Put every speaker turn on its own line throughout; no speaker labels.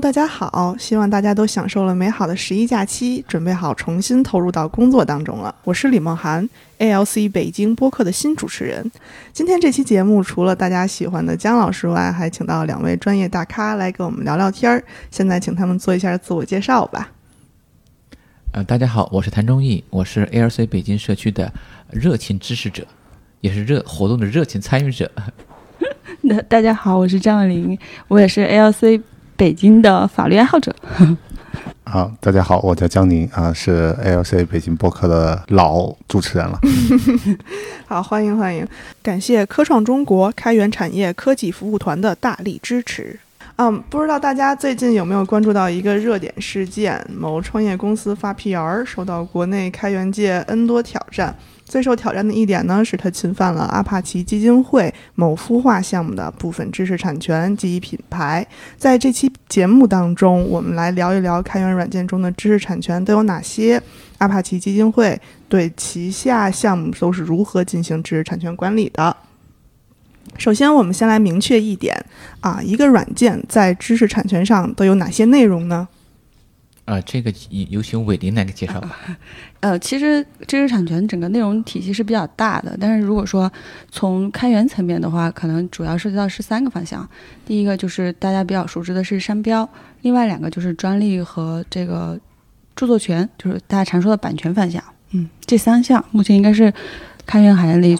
大家好，希望大家都享受了美好的十一假期，准备好重新投入到工作当中了。我是李梦涵，ALC 北京播客的新主持人。今天这期节目除了大家喜欢的姜老师外，还请到两位专业大咖来跟我们聊聊天儿。现在请他们做一下自我介绍吧。
呃，大家好，我是谭忠义，我是 ALC 北京社区的热情支持者，也是热活动的热情参与者。
那大家好，我是张文玲，我也是 ALC 北京的法律爱好者。
好，大家好，我叫江宁啊，是 ALC 北京播客的老主持人了。
好，欢迎欢迎，感谢科创中国开源产业科技服务团的大力支持。嗯，不知道大家最近有没有关注到一个热点事件？某创业公司发 PR，受到国内开源界 N 多挑战。最受挑战的一点呢，是它侵犯了阿帕奇基金会某孵化项目的部分知识产权及品牌。在这期节目当中，我们来聊一聊开源软件中的知识产权都有哪些，阿帕奇基金会对旗下项目都是如何进行知识产权管理的。首先，我们先来明确一点啊，一个软件在知识产权上都有哪些内容呢？
啊，这个有请伟林来给介绍吧。
呃，其实知识产权整个内容体系是比较大的，但是如果说从开源层面的话，可能主要涉及到是三个方向。第一个就是大家比较熟知的是商标，另外两个就是专利和这个著作权，就是大家常说的版权方向。嗯，这三项目前应该是开源行业里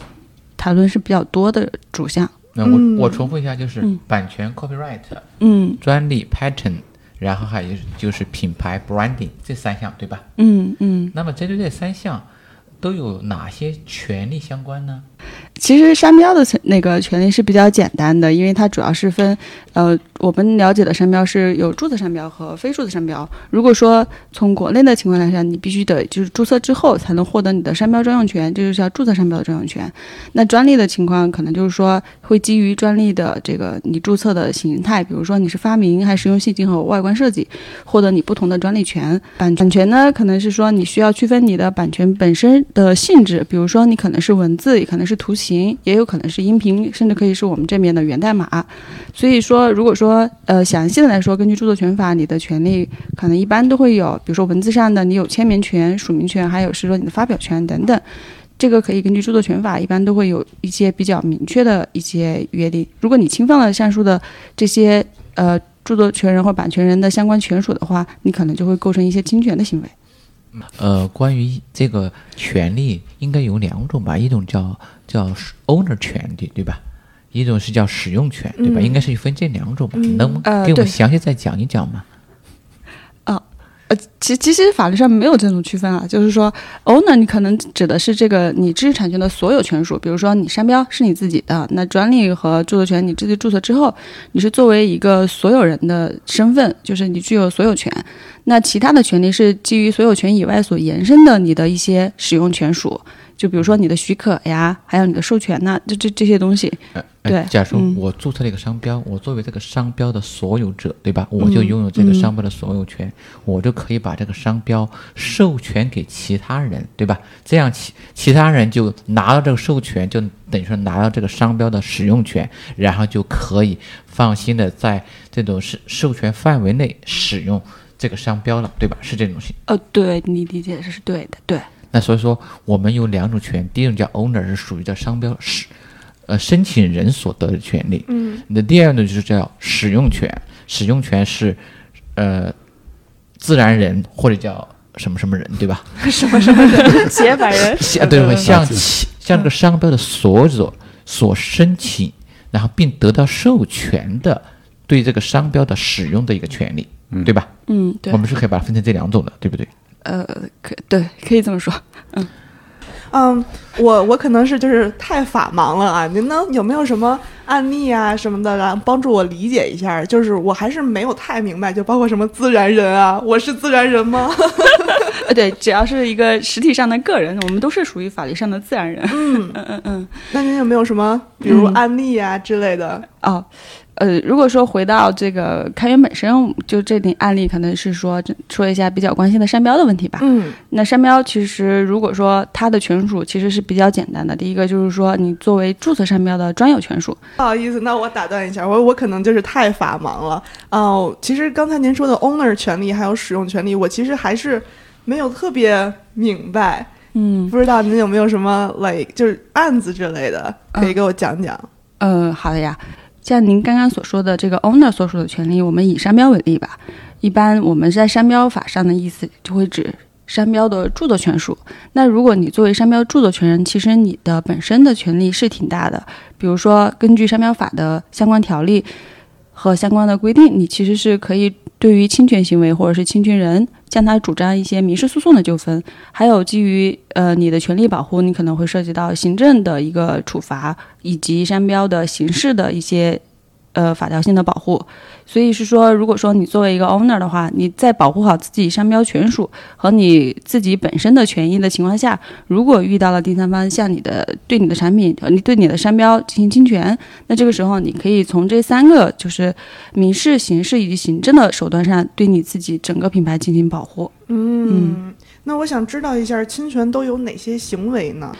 讨论是比较多的主项。
那我我重复一下，就是版权 copyright，
嗯，
专利 patent。然后还有就是品牌 branding 这三项，对吧？
嗯嗯。
那么针对这三项，都有哪些权利相关呢？
其实商标的那个权利是比较简单的，因为它主要是分，呃，我们了解的商标是有注册商标和非注册商标。如果说从国内的情况来讲，你必须得就是注册之后才能获得你的商标专用权，这就是叫注册商标的专用权。那专利的情况可能就是说会基于专利的这个你注册的形态，比如说你是发明还是用细节和外观设计，获得你不同的专利权。版版权呢，可能是说你需要区分你的版权本身的性质，比如说你可能是文字，也可能是是图形。也有可能是音频，甚至可以是我们这边的源代码。所以说，如果说呃详细的来说，根据著作权法，你的权利可能一般都会有，比如说文字上的你有签名权、署名权，还有是说你的发表权等等。这个可以根据著作权法，一般都会有一些比较明确的一些约定。如果你侵犯了上述的这些呃著作权人或版权人的相关权属的话，你可能就会构成一些侵权的行为。
呃，关于这个权利，应该有两种吧，一种叫。叫 owner 权利，对吧？一种是叫使用权，对吧？应该是分这两种吧？能给我详细再讲一讲吗？
呃，其其实法律上没有这种区分啊，就是说 owner 你可能指的是这个你知识产权的所有权属，比如说你商标是你自己的，那专利和著作权你自己注册之后，你是作为一个所有人的身份，就是你具有所有权。那其他的权利是基于所有权以外所延伸的你的一些使用权属。就比如说你的许可呀，还有你的授权呐，这这这些东西。对，
假如我注册了一个商标，我作为这个商标的所有者，对吧？我就拥有这个商标的所有权，我就可以把这个商标授权给其他人，对吧？这样其其他人就拿到这个授权，就等于说拿到这个商标的使用权，然后就可以放心的在这种是授权范围内使用这个商标了，对吧？是这种性。
呃，对你理解的是对的，对。
那所以说，我们有两种权，第一种叫 owner，是属于叫商标使，呃，申请人所得的权利。
嗯。
那第二种就是叫使用权，使用权是，呃，自然人或者叫什么什么人，对吧？
什么什么人？企业法人。
像对，像企像这个商标的所有者所申请，然后并得到授权的，对这个商标的使用的一个权利，对吧？
嗯，对。
我们是可以把它分成这两种的，对不对？
呃，可对，可以这么说，嗯，
嗯，我我可能是就是太法盲了啊，您能有没有什么案例啊什么的来帮助我理解一下？就是我还是没有太明白，就包括什么自然人啊，我是自然人吗？
呃，对，只要是一个实体上的个人，我们都是属于法律上的自然人。
嗯，
嗯嗯嗯。
那您有没有什么，比如
嗯
案例啊、之类的？
哦，呃，如果说回到这个开源本身，就这点案例，可能是说说一下比较关心的商标的问题吧。
嗯
那商标其实如果说它的权属其实是比较简单的，第一个就是说你作为注册商标的专有权属，
不好意思，那我打断一下，我我可能就是太法盲了。哦、其实刚才您说的 owner 权利还有使用权利，我其实还是没有特别明白，
嗯，
不知道您有没有什么 like 就是案子之类的，可以给我讲讲？
嗯，好的呀。像您刚刚所说的这个 owner 所属的权利，我们以商标为例吧。一般我们在商标法上的意思就会指商标的著作权属。那如果你作为商标著作权人，其实你的本身的权利是挺大的。比如说，根据商标法的相关条例和相关的规定，你其实是可以对于侵权行为或者是侵权人向他主张一些民事诉讼的纠纷。还有基于呃你的权利保护，你可能会涉及到行政的一个处罚，以及商标的形式的一些呃法条性的保护。所以是说，如果说你作为一个 owner 的话，你在保护好自己商标权属和你自己本身的权益的情况下，如果遇到了第三方向你的对你的产品和你对你的商标进行侵权，那这个时候你可以从这三个就是民事、刑事以及行政的手段上，对你自己整个品牌进行保护。
嗯，那我想知道一下，侵权都有哪些行为呢？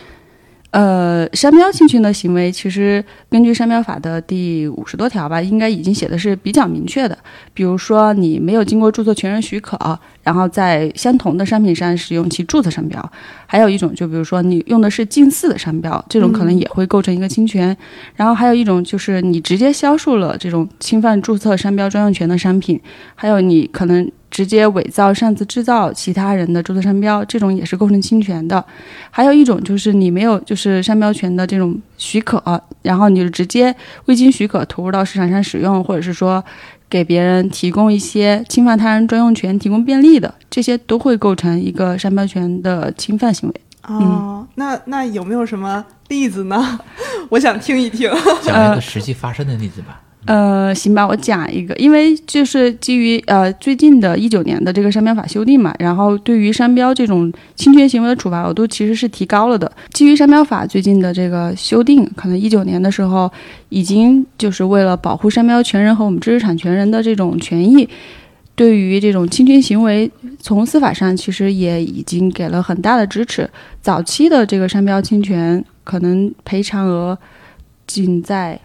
呃，商标侵权的行为，其实根据商标法的第五十多条吧，应该已经写的是比较明确的。比如说，你没有经过注册权人许可，然后在相同的商品上使用其注册商标；还有一种，就比如说你用的是近似的商标，这种可能也会构成一个侵权。然后还有一种就是你直接销售了这种侵犯注册商标专用权的商品，还有你可能直接伪造、擅自制造其他人的注册商标，这种也是构成侵权的。还有一种就是你没有就是商标权的这种许可，然后你就直接未经许可投入到市场上使用，或者是说给别人提供一些侵犯他人专用权、提供便利的，这些都会构成一个商标权的侵犯行为。
哦，那那有没有什么例子呢？我想听一听。
讲一个实际发生的例子吧。
呃，呃行吧，我讲一个，因为就是基于呃最近的一九年的这个商标法修订嘛，然后对于商标这种侵权行为的处罚额度其实是提高了的。基于商标法最近的这个修订，可能一九年的时候已经就是为了保护商标权人和我们知识产权人的这种权益，对于这种侵权行为，从司法上其实也已经给了很大的支持。早期的这个商标侵权，可能赔偿额仅在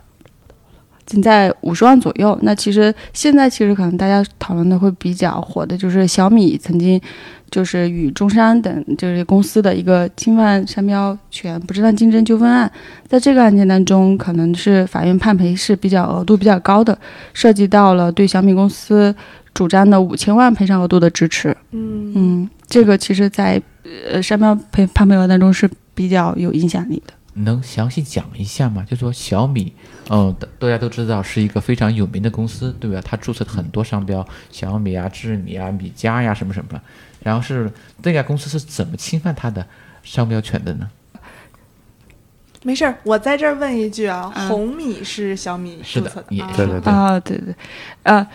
仅在五十万左右。那其实现在其实可能大家讨论的会比较火的就是小米曾经就是与中山等这些公司的一个侵犯商标权不正当竞争纠纷案，在这个案件当中，可能是法院判赔是比较额度比较高的，涉及到了对小米公司主张的五千万赔偿额度的支持。
嗯
嗯，这个其实在呃商标赔判赔额当中是比较有影响力的。
能详细讲一下吗？就说小米，嗯、大大家都知道是一个非常有名的公司，对吧？它注册很多商标，小米啊、智米啊、米家呀什么什么。然后是这家公司是怎么侵犯它的商标权的呢？
没事儿，我在这儿问一句啊，
嗯
红米是小米
是的
注册的
也是
对对对，
啊，对对，呃，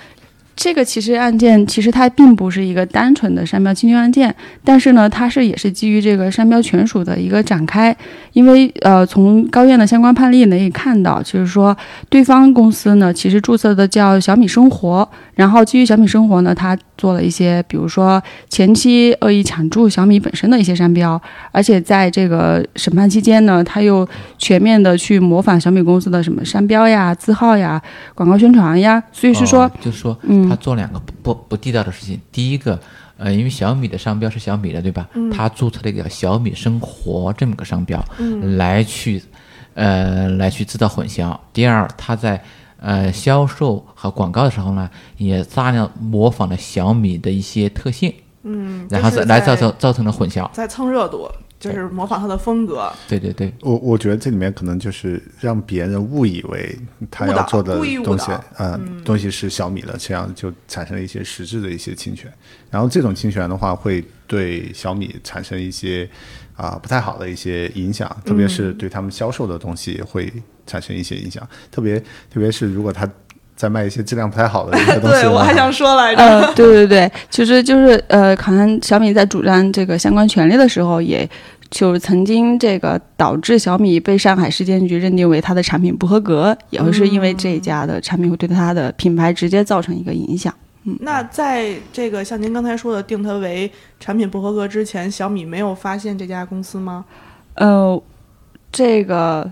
这个其实案件其实它并不是一个单纯的商标侵权案件，但是呢，它是也是基于这个商标权属的一个展开，因为呃，从高院的相关判例呢也看到，就是说对方公司呢其实注册的叫小米生活，然后基于小米生活呢，它做了一些，比如说前期恶意抢注小米本身的一些商标，而且在这个审判期间呢，它又全面的去模仿小米公司的什么商标呀、字号呀、广告宣传呀，所以是说，
就说，
嗯
他做两个不不不地道的事情。第一个，呃，因为小米的商标是小米的，对吧？他注册了一个小米生活这么个商标，来去，呃，来去制造混淆。第二，他在呃销售和广告的时候呢，也大量模仿了小米的一些特性，
嗯，
然后
是
再来造成造成了混淆。
在蹭热度，就是模仿他的风格。
对对对，
我我觉得这里面可能就是让别人误以为他要做的东西
导，
呃，东西是小米的，这样就产生了一些实质的一些侵权。然后这种侵权的话，会对小米产生一些啊、不太好的一些影响，特别是对他们销售的东西会产生一些影响。特别特别是如果他在卖一些质量不太好的一些东西。
对我还想说来着，
呃，对对对，其实就是呃，好像小米在主张这个相关权利的时候，也就是曾经这个导致小米被上海市监局认定为它的产品不合格，也会是因为这一家的产品会对它的品牌直接造成一个影响。
嗯那在这个像您刚才说的定它为产品不合格之前，小米没有发现这家公司吗？
呃，这个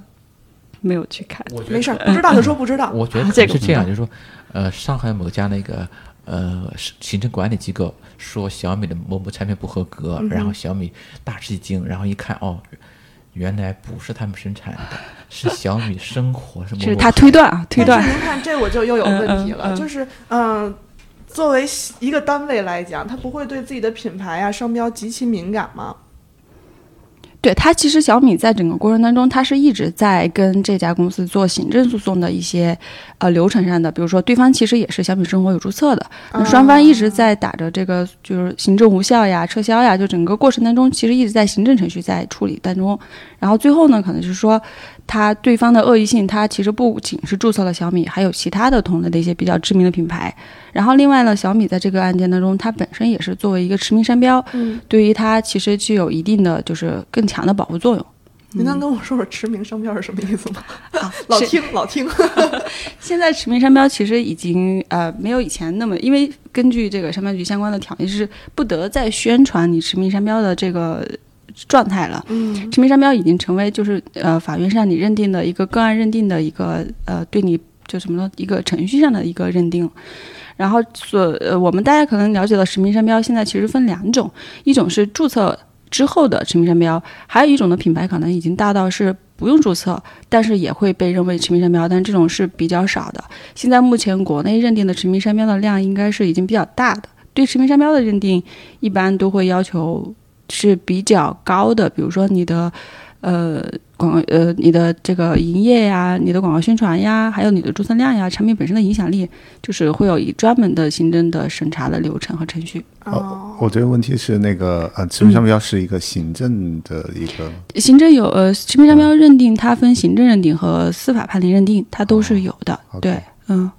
没有去看。
我觉得
没事儿，不知道就说不知道。
我觉得
这个
是这样，就是说，呃，上海某家那个呃行政管理机构说小米的某某产品不合格，
嗯
然后小米大吃一惊，然后一看哦，原来不是他们生产的，是小米生活什么？
是他推断啊，推断
但是。您看，这我就又有问题了，
嗯嗯嗯
就是嗯、作为一个单位来讲，他不会对自己的品牌啊、商标极其敏感吗？
对他，其实小米在整个过程当中，他是一直在跟这家公司做行政诉讼的一些呃流程上的，比如说对方其实也是小米生活有注册的，那双方一直在打着这个就是行政无效呀、撤销呀，就整个过程当中其实一直在行政程序在处理当中，然后最后呢，可能就是说他对方的恶意性，他其实不仅是注册了小米，还有其他的同类的一些比较知名的品牌，然后另外呢，小米在这个案件当中，它本身也是作为一个驰名商标，
嗯，
对于它其实具有一定的就是更强的保护作用。
您能跟我说说驰名商标是什么意思吗？
啊
老听老听，
现在驰名商标其实已经呃没有以前那么，因为根据这个商标局相关的条例是不得再宣传你驰名商标的这个状态了。
嗯
驰名商标已经成为就是呃法院上你认定的一个个案认定的一个呃对你就什么呢一个程序上的一个认定。然后所呃我们大家可能了解的驰名商标现在其实分两种，一种是注册之后的驰名商标，还有一种的品牌可能已经大到是不用注册，但是也会被认为驰名商标，但这种是比较少的。现在目前国内认定的驰名商标的量应该是已经比较大的。对驰名商标的认定，一般都会要求是比较高的，比如说你的呃广呃你的这个营业呀、你的广告宣传呀，还有你的注册量呀、产品本身的影响力，就是会有一专门的行政的审查的流程和程序。
哦，
我觉得问题是那个呃，驰名商标是一个行政的一个，
行政有呃驰名商标认定，它分行政认定和司法判定认定，它都是有的。对，嗯。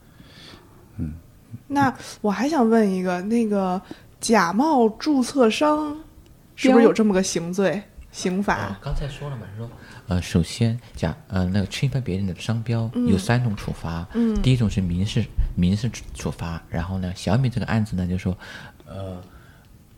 那我还想问一个，那个假冒注册商是不是有这么个刑罪刑法
啊？刚才说了嘛，说呃，首先讲呃那个侵犯别人的商标
嗯
有三种处罚，
嗯
第一种是民事民事处处罚，然后呢，小米这个案子呢，就说呃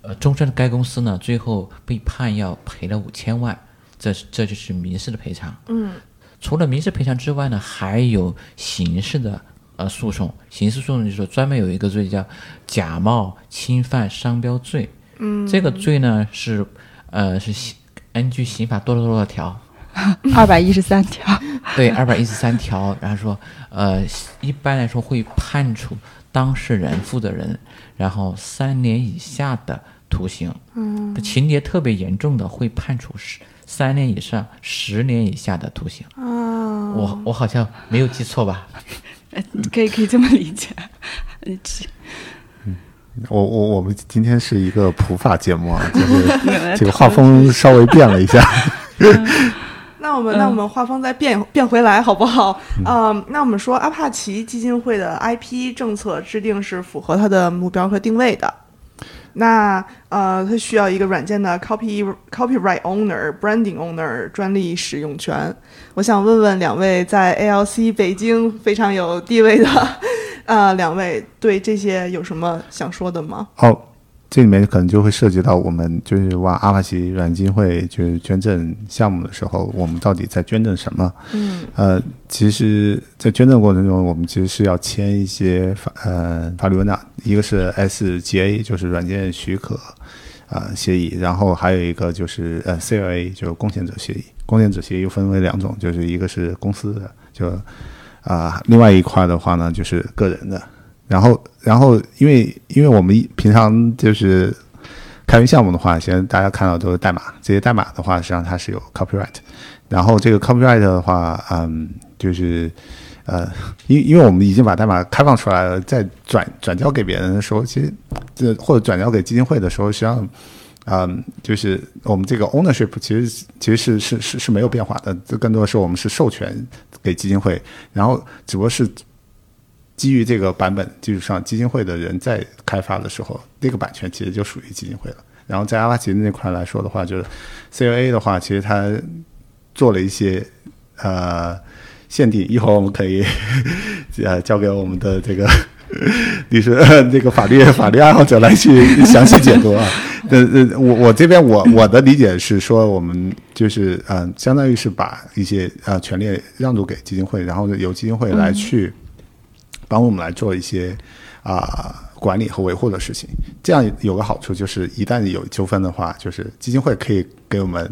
呃，中山的该公司呢最后被判要赔了五千万，这是这就是民事的赔偿。
嗯
除了民事赔偿之外呢，还有刑事的呃诉讼。刑事诉讼就是说专门有一个罪叫假冒侵犯商标罪。
嗯，
这个罪呢是呃是刑根据刑法多少多少条，
二百一十三条，
对，二百一十三条，然后说呃一般来说会判处当事人负责人，然后三年以下的徒刑。嗯，情节特别严重的会判处十三年以上十年以下的徒刑。
啊，
我我好像没有记错吧？
可以可以这么理解。嗯
我我我们今天是一个普法节目啊，就是 这个画风稍微变了一下。
那我们、那我们画风再变变回来好不好？嗯，那我们说阿帕奇基金会的 IP 政策制定是符合它的目标和定位的。那呃，它需要一个软件的 copy copyright owner、branding owner 专利使用权。我想问问两位在 ALC 北京非常有地位的呃两位，对这些有什么想说的吗？
哦，这里面可能就会涉及到我们就是往阿帕奇软基金会就是捐赠项目的时候，我们到底在捐赠什么？
嗯
呃，其实，在捐赠过程中，我们其实是要签一些法呃法律文档，一个是 SGA，就是软件许可啊、呃协议，然后还有一个就是呃 CLA，就是贡献者协议。贡献者协议又分为两种，就是一个是公司的，就啊、另外一块的话呢就是个人的。然后，然后因为因为我们平常就是开源项目的话，现在大家看到都是代码，这些代码的话，实际上它是有 copyright。然后这个 copyright 的话，嗯，就是呃，因因为我们已经把代码开放出来了，在转转交给别人的时候，其实这或者转交给基金会的时候，实际上，嗯，就是我们这个 ownership 其实其实是是是是没有变化的，这更多的是我们是授权给基金会，然后只不过是基于这个版本基础上，基金会的人在开发的时候，那个版权其实就属于基金会了。然后在阿拉奇那块来说的话，就是 CLA 的话，其实它做了一些呃限定，一会儿我们可以 呃交给我们的这个律师、这个法律法律爱好者来去详细解读啊。呃呃，我我这边我我的理解是说，我们就是嗯、呃相当于是把一些呃权利让渡给基金会，然后由基金会来去帮我们来做一些啊、管理和维护的事情。这样有个好处就是，一旦有纠纷的话，就是基金会可以给我们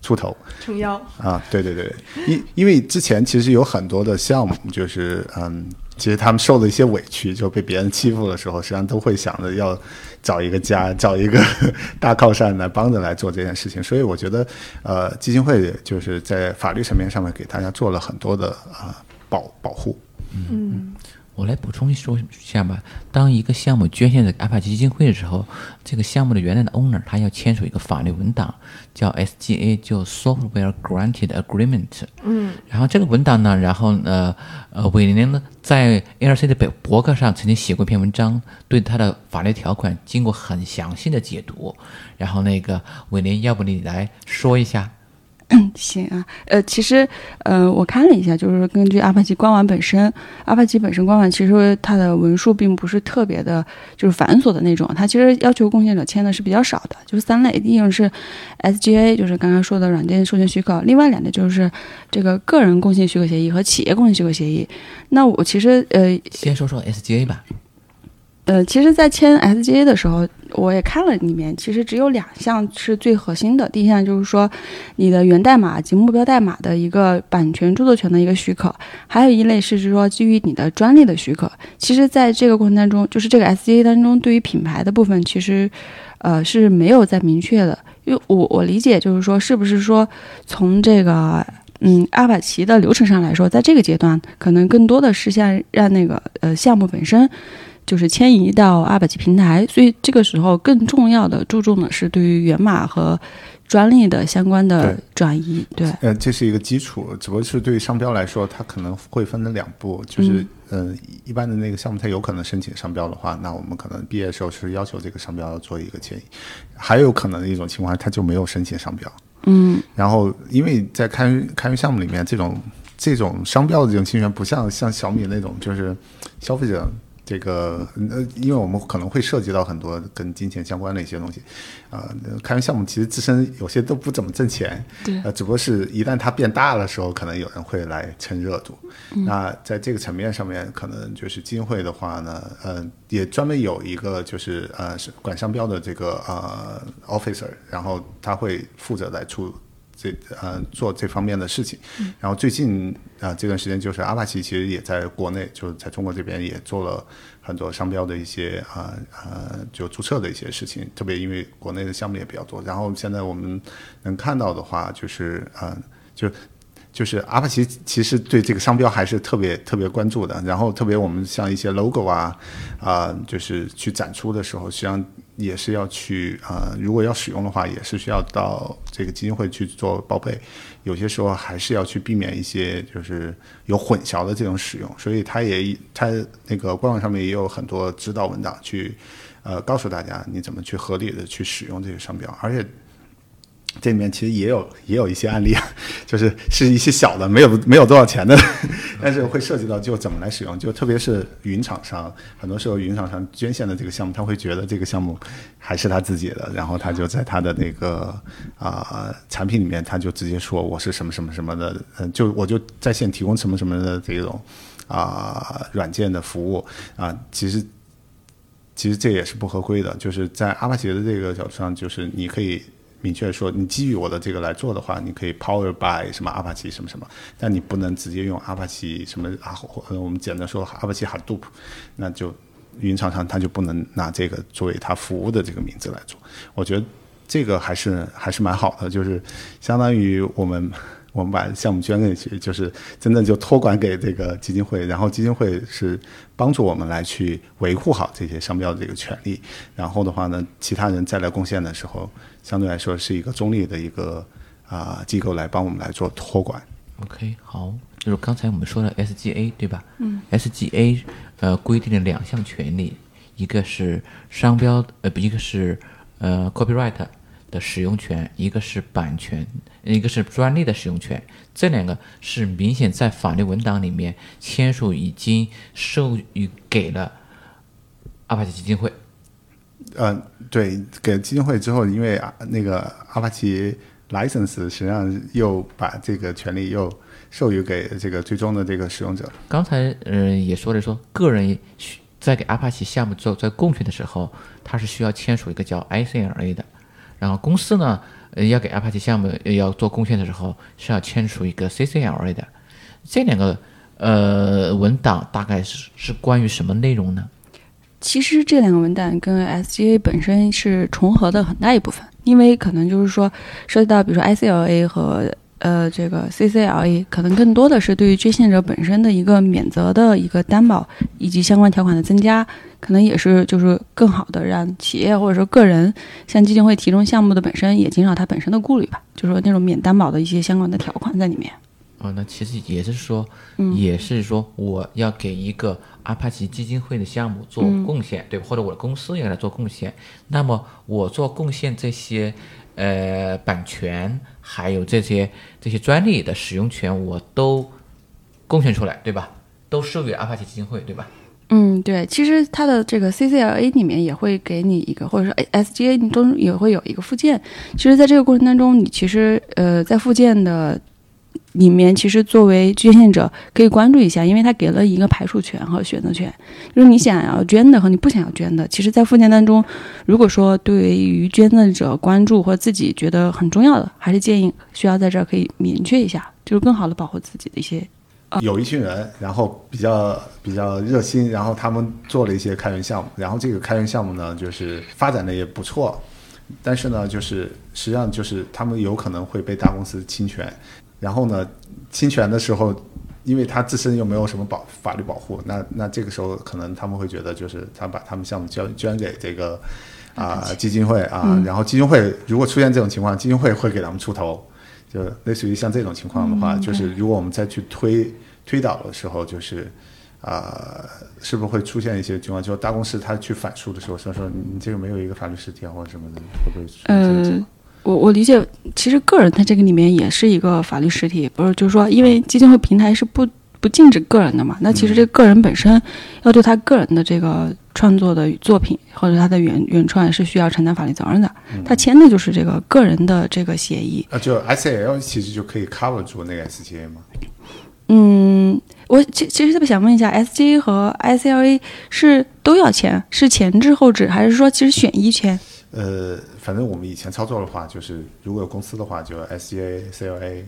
出头。
撑腰。
啊，对对对，因因为之前其实有很多的项目，就是嗯，其实他们受了一些委屈，就被别人欺负的时候，实际上都会想着要找一个家，找一个 大靠山来帮着来做这件事情。所以我觉得，呃，基金会就是在法律层面上面给大家做了很多的啊、保保护。
嗯
我来补充说一下吧。当一个项目捐献给阿帕奇基金会的时候，这个项目的原来的 owner 他要签署一个法律文档，叫 SGA，就 Software Granted Agreement。
嗯
然后这个文档呢，然后呢，呃，韦宁呢在 ARC 的博博客上曾经写过一篇文章，对它的法律条款经过很详细的解读。然后那个韦宁，要不你来说一下？
行啊，呃，其实，呃，我看了一下，就是根据阿帕奇官网本身，阿帕奇本身官网其实它的文书并不是特别的，就是繁琐的那种，它其实要求贡献者签的是比较少的，就是三类，一种是 SGA，就是刚刚说的软件授权许可，另外两类就是这个个人贡献许可协议和企业贡献许可协议。那我其实，呃，
先说说 SGA 吧。
呃，其实，在签 SGA 的时候，我也看了里面，其实只有两项是最核心的。第一项就是说，你的源代码及目标代码的一个版权著作权的一个许可，还有一类是说基于你的专利的许可。其实，在这个过程当中，就是这个 SGA 当中，对于品牌的部分，其实呃是没有在明确的。因为我我理解就是说，是不是说从这个嗯阿帕奇的流程上来说，在这个阶段，可能更多的是像让那个呃项目本身。就是迁移到阿帕奇平台，所以这个时候更重要的注重的是对于源码和专利的相关的转移。对，
呃，这是一个基础，只不过是对于商标来说，它可能会分成两步，就是、呃，一般的那个项目它有可能申请商标的话，那我们可能毕业的时候是要求这个商标要做一个迁移，还有可能的一种情况，它就没有申请商标。
嗯
然后，因为在开源开源项目里面，这种这种商标的这种侵权，不像像小米那种，就是消费者这个呃，因为我们可能会涉及到很多跟金钱相关的一些东西，啊、呃，开源项目其实自身有些都不怎么挣钱，
对。
呃，只不过是一旦它变大的时候，可能有人会来蹭热度。那在这个层面上面，可能就是基金会的话呢，呃，也专门有一个就是呃是管商标的这个呃 officer，然后他会负责来出这呃做这方面的事情。然后最近啊、这段时间，就是阿帕奇其实也在国内，就是在中国这边也做了很多商标的一些啊呃就注册的一些事情，特别因为国内的项目也比较多。然后现在我们能看到的话，就是呃就。就是阿帕奇其实对这个商标还是特别特别关注的，然后特别我们像一些 logo 啊，啊、就是去展出的时候，实际上也是要去啊、如果要使用的话，也是需要到这个基金会去做报备，有些时候还是要去避免一些就是有混淆的这种使用，所以它也它那个官网上面也有很多指导文档去呃告诉大家你怎么去合理的去使用这个商标，而且。这里面其实也有也有一些案例啊，就是是一些小的，没有没有多少钱的，但是会涉及到就怎么来使用，就特别是云厂商，很多时候云厂商捐献的这个项目，他会觉得这个项目还是他自己的，然后他就在他的那个啊、产品里面，他就直接说我是什么什么什么的，嗯、就我就在线提供什么什么的这种啊、软件的服务啊、其实其实这也是不合规的，就是在阿帕奇的这个角度上，就是你可以明确说，你基于我的这个来做的话，你可以 power by 什么阿帕奇什么什么，但你不能直接用阿帕奇什么啊，我们简单说阿帕奇 Hadoop，那就云厂商他就不能拿这个作为他服务的这个名字来做。我觉得这个还是还是蛮好的，就是相当于我们。我们把项目捐给去，就是真正就托管给这个基金会，然后基金会是帮助我们来去维护好这些商标的这个权利。然后的话呢，其他人再来贡献的时候，相对来说是一个中立的一个啊、机构来帮我们来做托管。
OK，好，就是刚才我们说的 SGA 对吧？嗯，SGA 呃规定了两项权利，一个是商标呃不，一个是呃 copyright 的使用权，一个是版权，一个是专利的使用权。这两个是明显在法律文档里面签署已经授予给了阿帕奇基金会。
呃，对，给基金会之后，因为啊那个阿帕奇 license 实际上又把这个权利又授予给这个最终的这个使用者。
刚才呃也说了说，个人需在给阿帕奇项目做在贡献的时候，他是需要签署一个叫 ICLA 的，然后公司呢呃要给阿帕奇项目要做贡献的时候是要签署一个 CCLA 的，这两个呃文档大概是是关于什么内容呢？
其实这两个文档跟 SGA 本身是重合的很大一部分，因为可能就是说涉及到比如说 ICLA 和呃这个 CCLA，可能更多的是对于捐献者本身的一个免责的一个担保以及相关条款的增加，可能也是就是更好的让企业或者说个人向基金会提供项目的本身也减少它本身的顾虑吧，就是说那种免担保的一些相关的条款在里面。
哦，那其实也是说，
嗯
也是说我要给一个阿帕奇基金会的项目做
嗯
贡献，对吧？或者我的公司也来做贡献。那么我做贡献这些呃版权，还有这些这些专利的使用权，我都贡献出来，对吧？都授予阿帕奇基金会，对吧？
嗯，对，其实它的这个 CCLA 里面也会给你一个，或者说 SGA 中也会有一个附件。其实，在这个过程当中，你其实呃，在附件的里面，其实作为捐献者可以关注一下，因为它给了一个排除权和选择权，就是你想要捐的和你不想要捐的。其实，在附件当中，如果说对于捐赠者关注或自己觉得很重要的，还是建议需要在这儿可以明确一下，就是更好的保护自己的一些
有一群人，然后比较比较热心，然后他们做了一些开源项目，然后这个开源项目呢，就是发展的也不错，但是呢，就是实际上就是他们有可能会被大公司侵权，然后呢，侵权的时候，因为他自身又没有什么保法律保护，那那这个时候可能他们会觉得，就是他把他们项目捐捐给这个啊、基金会啊，然后基金会如果出现这种情况，基金会会给他们出头。就类似于像这种情况的话，就是如果我们再去推推导的时候，就是啊、是不是会出现一些情况？就大公司他去反诉的时候，说说你这个没有一个法律实体啊，或者什么的，会不会出现这种情
呃
况？，
我我理解，其实个人在这个里面也是一个法律实体，不是就是说，因为基金会平台是不不禁止个人的嘛，那其实这个个人本身要对他个人的这个创作的作品或者他的原原创是需要承担法律责任的，他签的就是这个个人的这个协议。
啊，就 S A L 其实就可以 cover 住那个 S G A 吗？
嗯，我其其实特别想问一下，SGA 和 ICLA 是都要签，是前置后置，还是说其实选一签？
呃，反正我们以前操作的话，就是如果有公司的话，就 S G A、C L A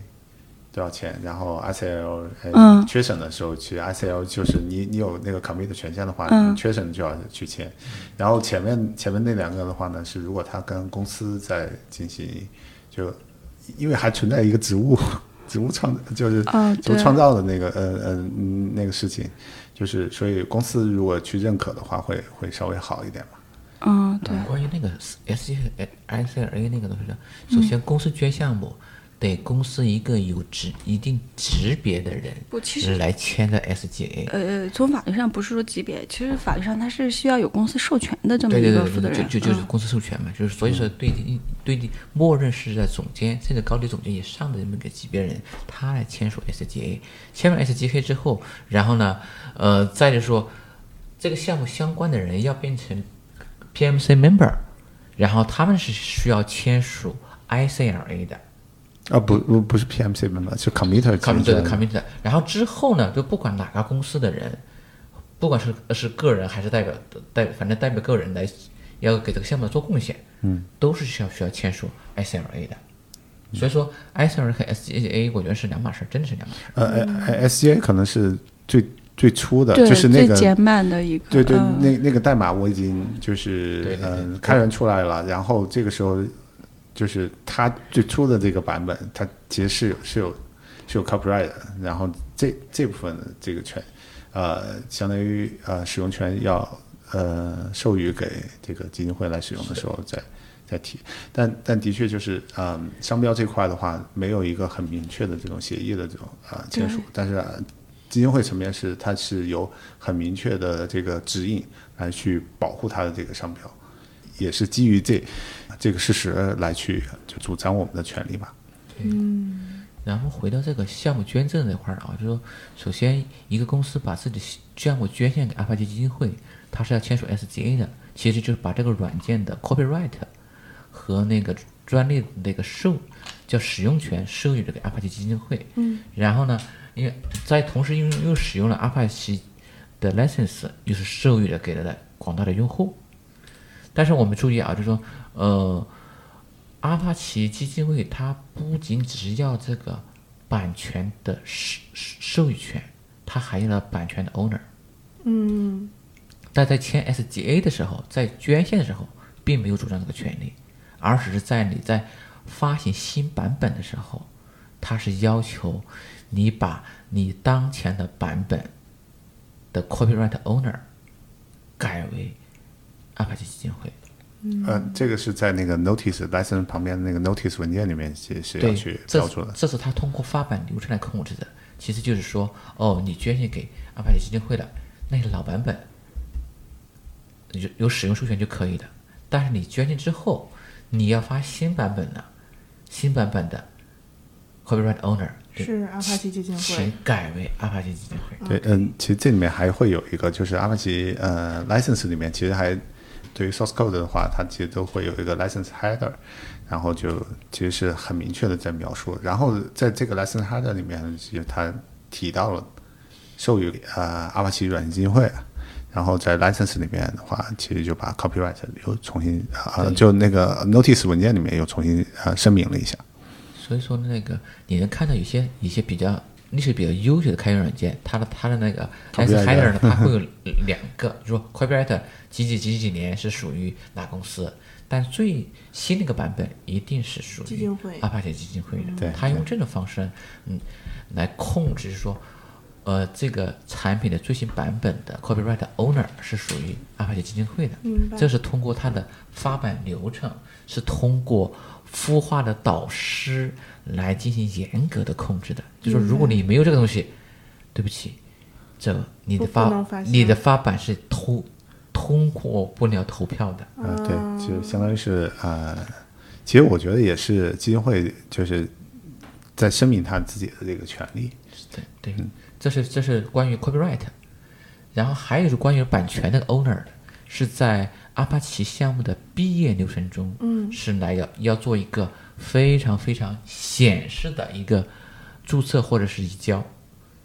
都要签，然后 I C L
嗯
缺省的时候，其实 I C L 就是你你有那个 commit 的权限的话，缺省就要去签。然后前面前面那两个的话呢，是如果他跟公司在进行，就因为还存在一个职务 职务创就是职务创造的那个呃呃嗯那个事情，就是所以公司如果去认可的话，会会稍微好一点嘛。
嗯，对，
关于那个 S G I C L A 那个东西呢，首先公司捐项目得公司一个有职一定级别的人
不，其实
来签的 S G A。
呃，从法律上不是说级别，其实法律上它是需要有公司授权的这么
对
一
对对对，
个负责人，嗯
就就就是公司授权嘛，就是所以说对的对的，默认是在总监甚至高级总监以上的这么一个级别人，他来签署 SGA，签完 SGA 之后，然后呢，呃，再就是说这个项目相关的人要变成 PMC member，然后他们是需要签署 ICLA 的。
啊不不不是 P M C 嘛，是 committer
commit
签
的
的
commit 的，然后之后呢，就不管哪个公司的人，不管是是个人还是代表代，反正代表个人来要给这个项目做贡献，嗯，都是需要需要签署 ICLA 的。所以说，ICLA 和 SGA 我觉得是两码事儿，真的是两码事儿。
呃呃 S G A 可能是最最初的，就是那个
最简版的一个，
对对，
嗯。
那那个代码我已经就是开源出来了，然后这个时候就是它最初的这个版本，它其实是有是有是有 copyright 的，然后这这部分的这个权，呃，相当于呃使用权要呃授予给这个基金会来使用的时候，再再提，但但的确就是，嗯，商标这块的话，没有一个很明确的这种协议的这种啊、签署，但是、呃基金会层面是它是有很明确的这个指引来去保护它的这个商标，也是基于这这个事实来去就主张我们的权利吧。
嗯然后回到这个项目捐赠这块儿啊，就是说，首先一个公司把自己的项目捐献给阿帕奇基金会，它是要签署 SGA 的，其实就是把这个软件的 copyright 和那个专利的那个授叫使用权授予这个阿帕奇基金会。嗯。然后呢，因为在同时又又使用了阿帕奇的 license，又是授予了给了广大的用户。但是我们注意啊，就是说，呃，阿帕奇基金会它不仅只是要这个版权的授授授予权，它还要了版权的 owner。
嗯
但在签 SGA 的时候，在捐献的时候，并没有主张这个权利，而只是在你在发行新版本的时候，它是要求你把你当前的版本的 copyright owner 改为阿帕奇基金会。
嗯，这个是在那个 notice license 旁边的那个 notice 文件里面是是要
对
去，
这
标注的。
这是他通过发版流程来控制的。其实就是说，哦，你捐献给阿帕奇基金会的那个老版本，有有使用授权就可以的。但是你捐献之后，你要发新版本的，新版本的 copyright owner 对
是阿帕奇基金
请
会。
改为阿帕奇基金会。
对，嗯，其实这里面还会有一个，就是阿帕奇呃 license 里面，其实还对于 source code 的话，它其实都会有一个 license header，然后就其实是很明确的在描述。然后在这个 license header 里面，其实它提到了授予呃阿帕奇软件基金会，然后在 license 里面的话，其实就把 copyright 又重新啊、呃，就那个 notice 文件里面又重新呃声明了一下。
所以说那个你能看到有些一些比较历史比较悠久的开源软件，它的它的那个 license header 呢，它会有两个，就是说 copyright 几几几几年是属于哪公司，但最新的一个版本一定是属于
基金会
阿帕奇基金会的。
对
它用这种方式，嗯，来控制说。呃，这个产品的最新版本的 copyright owner 是属于阿帕奇基金会的，
明白
这是通过它的发版流程，是通过孵化的导师来进行严格的控制的。就说如果你没有这个东西，对不起，这你的发
发
你的发版是通通过不了投票的。
呃，对，就相当于是呃，其实我觉得也是基金会就是在声明他自己的这个权利。
对对，这是这是关于 copyright，然后还有是关于版权那个 owner，是在阿帕奇项目的毕业流程中，嗯，是来要要做一个非常非常显示的一个注册或者是移交，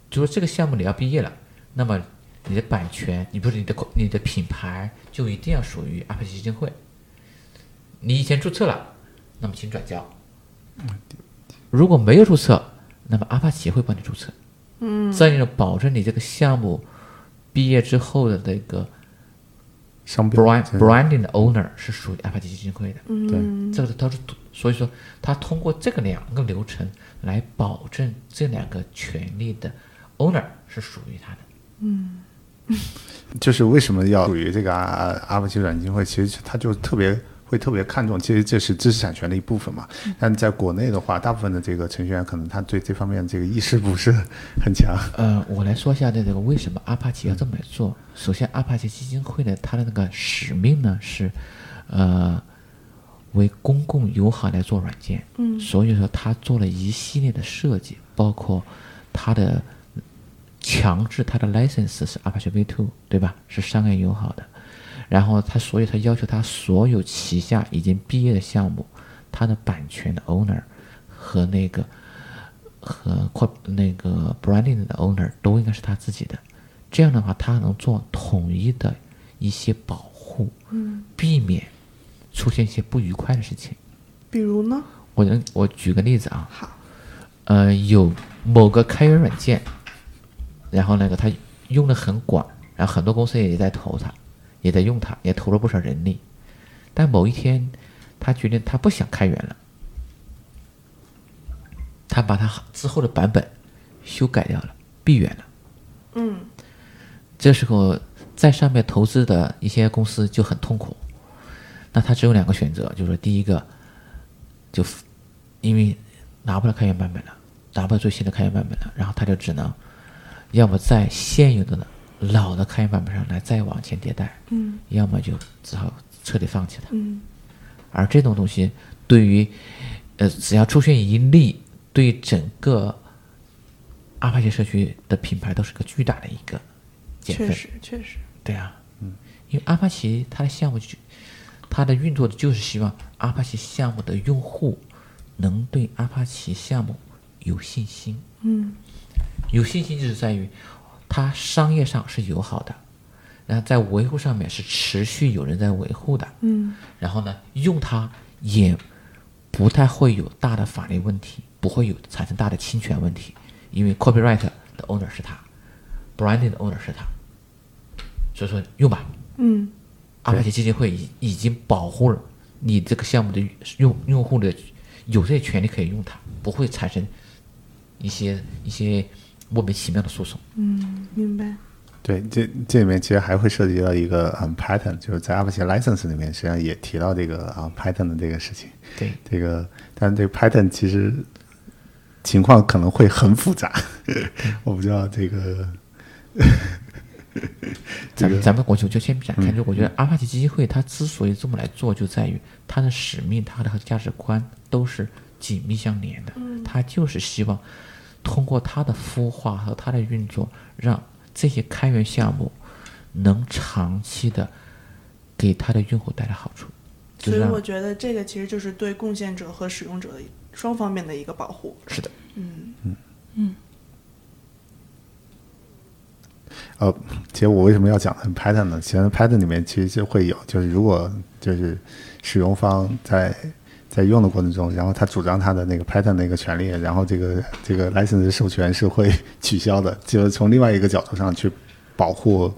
就说这个项目你要毕业了，那么你的版权，你不是你的你的品牌就一定要属于阿帕奇基金会，你以前注册了，那么请转交，如果没有注册，那么阿帕奇会帮你注册。嗯，这样就保证你这个项目毕业之后的那个
商标
brand branding 的 owner 是属于阿帕奇基金会的。
嗯，
这个都是所以说他通过这个两个流程来保证这两个权利的 owner 是属于他的。
嗯 就是为什么要属于这个阿阿帕奇软件基金会？其实他就特别会特别看重，其实这是知识产权的一部分嘛。但在国内的话，大部分的这个程序员可能他对这方面这个意识不是很强。
呃，我来说一下这个为什么阿帕奇要这么来做。首先，阿帕奇基金会的它的那个使命呢是，呃，为公共友好来做软件。嗯，所以说他做了一系列的设计，包括它的强制它的 license 是 Apache V2，对吧？是商业友好的。然后他所以他要求他所有旗下已经毕业的项目，他的版权的 owner 和那个和扩那个 branding 的 owner 都应该是他自己的。这样的话，他能做统一的一些保护，嗯，避免出现一些不愉快的事情。
比如呢？
我能我举个例子啊，
好，
呃，有某个开源软件，然后那个他用的很广，然后很多公司也在投它，也在用它，也投了不少人力。但某一天，他决定他不想开源了，他把他之后的版本修改掉了，闭源了。
嗯，
这时候在上面投资的一些公司就很痛苦，那他只有两个选择，就是说第一个，就因为拿不到开源版本了，拿不到最新的开源版本了，然后他就只能要么在现有的老的开源版本上来再往前迭代，
嗯
要么就只好彻底放弃它。
嗯
而这种东西对于呃只要出现一例，对整个阿帕奇社区的品牌都是个巨大的一个减分确。
实确实，
对啊，嗯，因为阿帕奇它的项目就它的运作的就是希望阿帕奇项目的用户能对阿帕奇项目有信心。
嗯
有信心就是在于它商业上是友好的，然后在维护上面是持续有人在维护的，
嗯。
然后呢，用它也不太会有大的法律问题，不会有产生大的侵权问题，因为 copyright 的 owner 是他，branding 的 owner 是他，所以说用吧。
嗯
阿帕奇基金会已已经保护了你这个项目的用用户的有这些权利可以用它，不会产生一些一些莫名其妙的诉讼。
嗯，明白。
对，这这里面其实还会涉及到一个嗯 pattern，就是在 Apache license 里面实际上也提到这个啊 pattern 的这个事情。
对，
这个，但是这个 pattern 其实情况可能会很复杂，我不知道这个 这个
咱们咱们我就就先不展开，就我觉得阿帕奇基金会它之所以这么来做，就在于它的使命、它的和价值观都是紧密相连的。它就是希望通过它的孵化和它的运作，让这些开源项目能长期的给它的用户带来好处。
所以我觉得这个其实就是对贡献者和使用者的双方面的一个保护。
是的，嗯嗯嗯
呃，其实我为什么要讲 pattern 呢？其实 pattern 里面其实就会有，就是如果就是使用方在在用的过程中，然后他主张他的那个 pattern 的一个权利，然后这个这个 license 授权是会取消的，就是从另外一个角度上去保护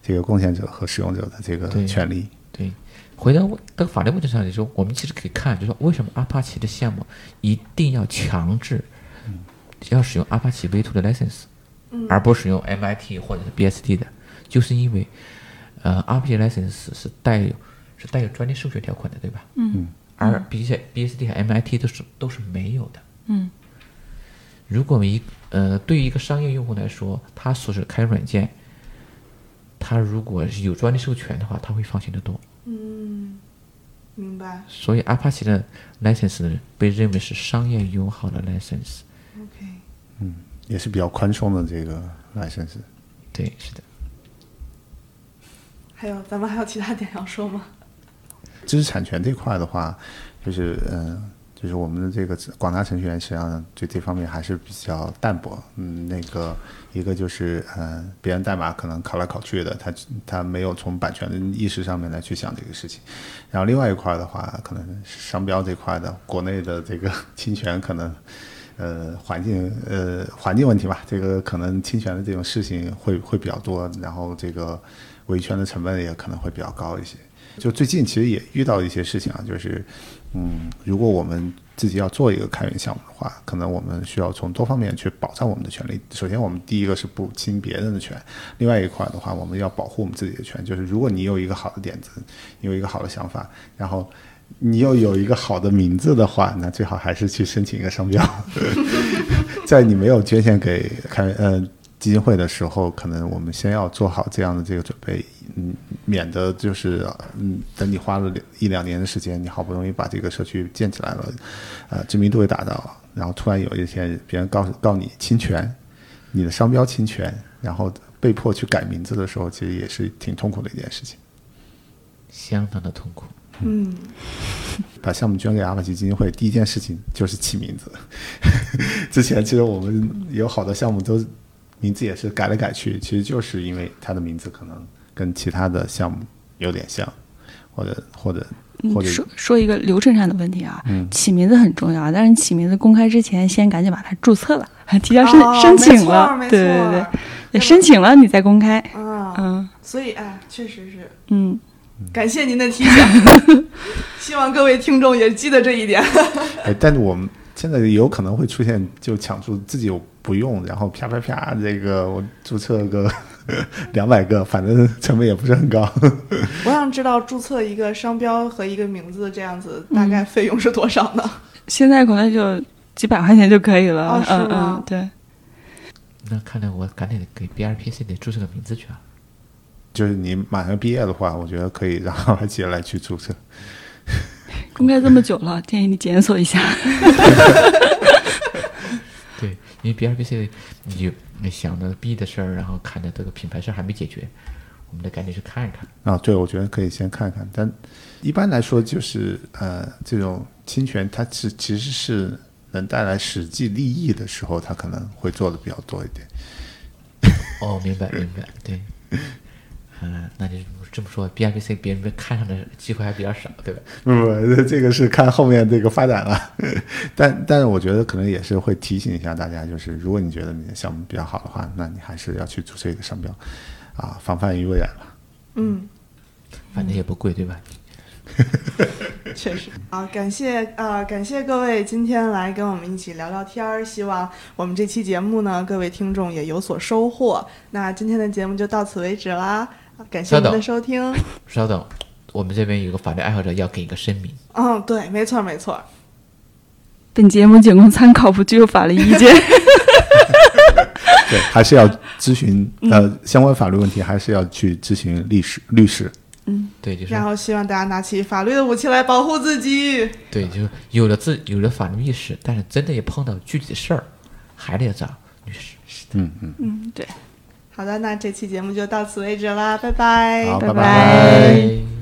这个贡献者和使用者的这个权利。
对，回到问这个法律问题上来说，我们其实可以看，就是说为什么阿帕奇的项目一定要强制要使用阿帕奇 V2 的 license，、而不使用 MIT 或者是 BSD 的，就是因为呃阿帕奇 license 是带有是带有专利授权条款的，对吧？
嗯
而 B C BSD 和 MIT 都是都是没有的。
嗯
如果一呃对于一个商业用户来说，他所使的开源软件，他如果是有专利授权的话，他会放心的多。
嗯，明白。
所以 Apache 的 license 被认为是商业友好的 license。
OK，
也是比较宽松的这个 license。
对，是的。
还有咱们还有其他点要说吗？
知识产权这块的话，就是嗯、就是我们的这个广大程序员实际上对这方面还是比较淡薄。嗯，那个一个就是呃，别人代码可能考来考去的，他他没有从版权的意识上面来去想这个事情。然后另外一块的话，可能商标这块的，国内的这个侵权可能。呃，环境呃环境问题吧，这个可能侵权的这种事情会会比较多，然后这个维权的成本也可能会比较高一些。就最近其实也遇到一些事情啊，就是嗯，如果我们自己要做一个开源项目的话，可能我们需要从多方面去保障我们的权利。首先，我们第一个是不侵别人的权，另外一块的话，我们要保护我们自己的权。就是如果你有一个好的点子，你有一个好的想法，然后你又有一个好的名字的话，那最好还是去申请一个商标。在你没有捐献给开呃基金会的时候，可能我们先要做好这样的这个准备，嗯，免得就是嗯，等你花了一两年的时间，你好不容易把这个社区建起来了，呃，知名度也达到了，然后突然有一天别人告诉告你侵权，你的商标侵权，然后被迫去改名字的时候，其实也是挺痛苦的一件事情。
相当的痛苦。
嗯，
把项目捐给阿帕奇基金会，第一件事情就是起名字。之前其实我们有好多项目都名字也是改来改去，其实就是因为它的名字可能跟其他的项目有点像，或者或者或
嗯，
者
说说一个流程上的问题啊，
嗯。
起名字很重要，但是起名字公开之前，先赶紧把它注册了，提交申、
哦
申请了，对对对，申请了你再公开，
啊，
嗯。
所以哎，确实是。
嗯，
感谢您的提醒，希望各位听众也记得这一点。
哎，但是我们现在有可能会出现就抢注自己有不用，然后啪啪啪，这个我注册个 两百个，反正成本也不是很高。
我想知道注册一个商标和一个名字这样子大概费用是多少呢？
现在可能就几百块钱就可以了。
哦是
嗯
吗
嗯，对。
那看来我赶紧给 BRPC 得注册个名字去啊。
就是你马上毕业的话，我觉得可以让二姐来去注册。
公开这么久了，建议你检索一下。
对，因为 BRBC 你就你想着 B 的事儿，然后看着这个品牌事儿还没解决，我们得赶紧去看一看。
啊，对，我觉得可以先看看，但一般来说就是呃，这种侵权它是其实是能带来实际利益的时候，它可能会做的比较多一点。
哦，明白明白，对。嗯，那就这么说，B I B C 别人被看上的机会还比较少，对吧？
不不，这个是看后面这个发展了，但但是我觉得可能也是会提醒一下大家，就是如果你觉得你的项目比较好的话，那你还是要去注册一个商标，啊，防范于未然嘛。
嗯，
反正也不贵，对吧？
确实啊，感谢啊、感谢各位今天来跟我们一起聊聊天儿。希望我们这期节目呢，各位听众也有所收获。那今天的节目就到此为止啦，感谢您的收听。
稍等，我们这边有个法律爱好者要给一个声明。
嗯，对，没错没错。
本节目仅供参考，不具有法律意见。
对，还是要咨询呃相关法律问题，还是要去咨询律师律师。
嗯对，就是
然后希望大家拿起法律的武器来保护自己。
对，就是有了自有了法律意识，但是真的也碰到具体的事儿，还得要找律师。
嗯嗯，
嗯，对。
好的，那这期节目就到此为止啦，拜拜。
拜
拜
拜
拜